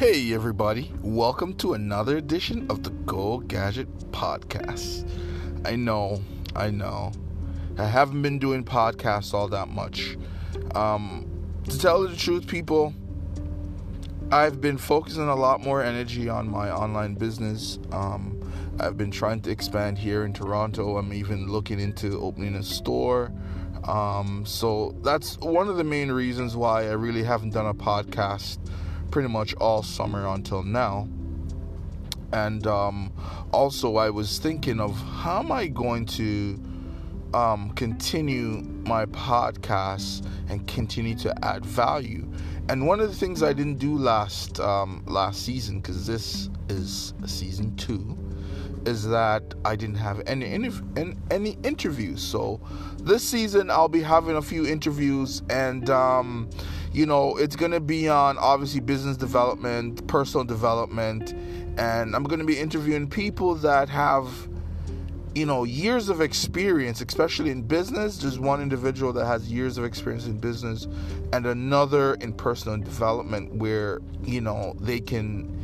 Hey, everybody, welcome to another edition of the Go Gadget Podcast. I know, I know, I haven't been doing podcasts all that much. Um, to tell the truth, people, I've been focusing a lot more energy on my online business. Um, I've been trying to expand here in Toronto. I'm even looking into opening a store. Um, so that's one of the main reasons why I really haven't done a podcast pretty much all summer until now. And um, also, I was thinking of how am I going to um, continue my podcast and continue to add value. And one of the things I didn't do last um, last season, because this is season two, is that I didn't have any any, any interviews. So this season I'll be having a few interviews, and um, you know it's gonna be on obviously business development, personal development, and I'm gonna be interviewing people that have you know years of experience especially in business. There's one individual that has years of experience in business and another in personal development where you know they can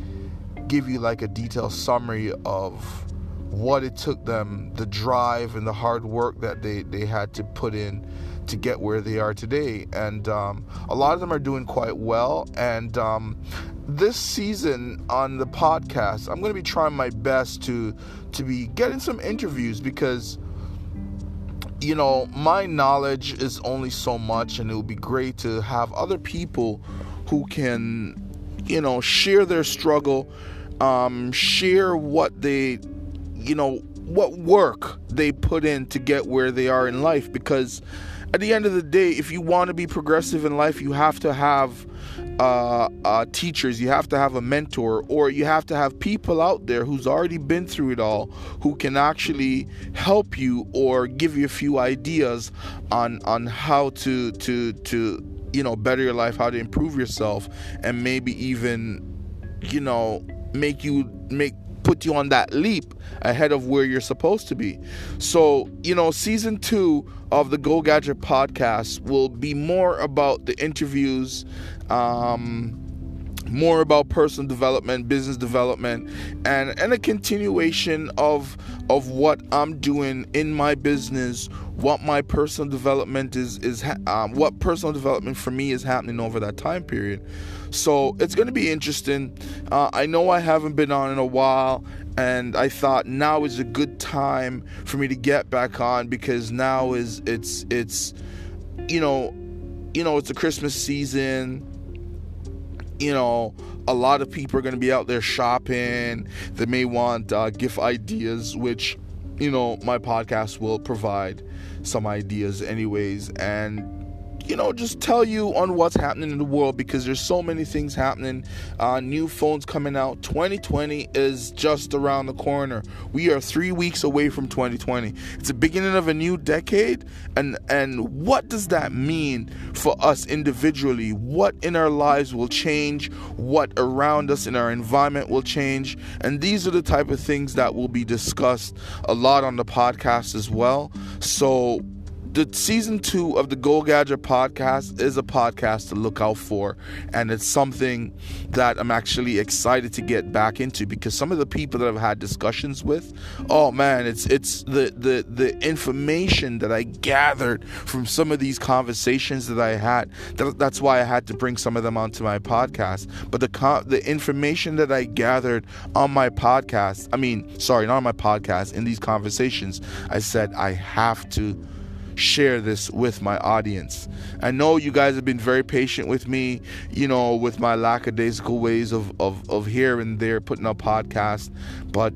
give you like a detailed summary of what it took them, the drive and the hard work that they, they had to put in to get where they are today. And um, a lot of them are doing quite well. And um, this season on the podcast, I'm going to be trying my best to to be getting some interviews because you know my knowledge is only so much, and it would be great to have other people who can you know share their struggle, um, share what they you know, what work they put in to get where they are in life. Because at the end of the day, if you want to be progressive in life, you have to have uh, uh, teachers, you have to have a mentor, or you have to have people out there who's already been through it all who can actually help you or give you a few ideas on on how to to to you know better your life, how to improve yourself, and maybe even you know make you make put you on that leap ahead of where you're supposed to be. So, you know, season two of the Go Gadget podcast will be more about the interviews, um, more about personal development, business development, and and a continuation of of what I'm doing in my business, what my personal development is is um, what personal development for me is happening over that time period. So it's going to be interesting. Uh, I know I haven't been on in a while, and I thought now is a good time for me to get back on because now is it's it's you know you know it's a Christmas season you know, a lot of people are going to be out there shopping. They may want uh, gift ideas, which, you know, my podcast will provide some ideas, anyways. And you know, just tell you on what's happening in the world because there's so many things happening. Uh, new phones coming out. 2020 is just around the corner. We are three weeks away from 2020. It's the beginning of a new decade, and and what does that mean for us individually? What in our lives will change? What around us in our environment will change? And these are the type of things that will be discussed a lot on the podcast as well. So the season two of the Go Gadget podcast is a podcast to look out for, and it's something that I'm actually excited to get back into because some of the people that I've had discussions with, oh man, it's it's the the the information that I gathered from some of these conversations that I had. That, that's why I had to bring some of them onto my podcast. But the the information that I gathered on my podcast, I mean, sorry, not on my podcast, in these conversations, I said I have to share this with my audience. I know you guys have been very patient with me, you know, with my lackadaisical ways of, of, of here and there putting up podcasts, but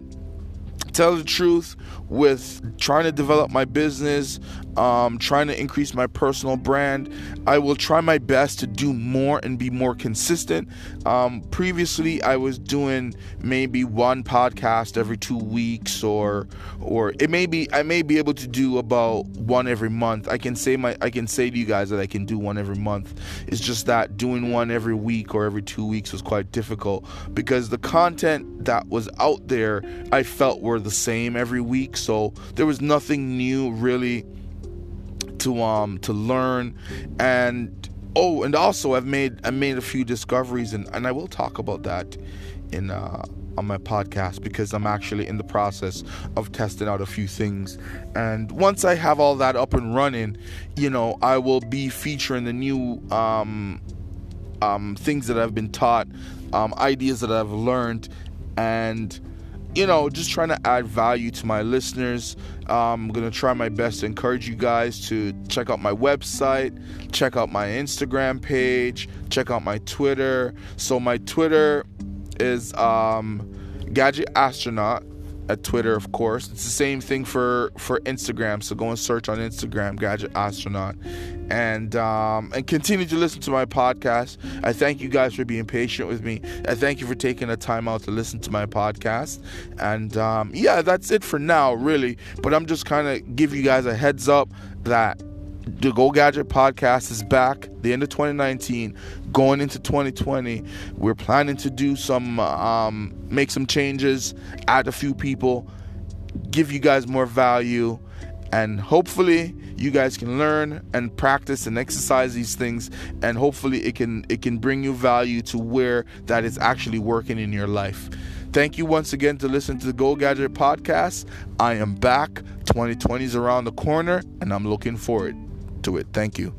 tell the truth with trying to develop my business um, trying to increase my personal brand. I will try my best to do more and be more consistent. Um, previously, I was doing maybe one podcast every two weeks, or or it may be I may be able to do about one every month. I can say my I can say to you guys that I can do one every month. It's just that doing one every week or every two weeks was quite difficult because the content that was out there I felt were the same every week, so there was nothing new really to um to learn and oh, and also I've made I made a few discoveries, and and I will talk about that in. Uh, on my podcast because I'm actually in the process of testing out a few things. And once I have all that up and running, you know, I will be featuring the new um, um, things that I've been taught, um, ideas that I've learned, and you know, just trying to add value to my listeners. Um, I'm going to try my best to encourage you guys to check out my website, check out my Instagram page, check out my Twitter. So, my Twitter is um, Gadget Astronaut at Twitter, of course. It's the same thing for for Instagram. So go and search on Instagram, Gadget Astronaut, and um, and continue to listen to my podcast. I thank you guys for being patient with me. I thank you for taking the time out to listen to my podcast. And um, yeah, that's it for now, really. But I'm just kind of give you guys a heads up that the Go Gadget podcast is back the end of 2019 going into 2020 we're planning to do some um, make some changes add a few people give you guys more value and hopefully you guys can learn and practice and exercise these things and hopefully it can it can bring you value to where that is actually working in your life Thank you once again to listen to the Go Gadget podcast. I am back. 2020 is around the corner and I'm looking forward to it. Thank you.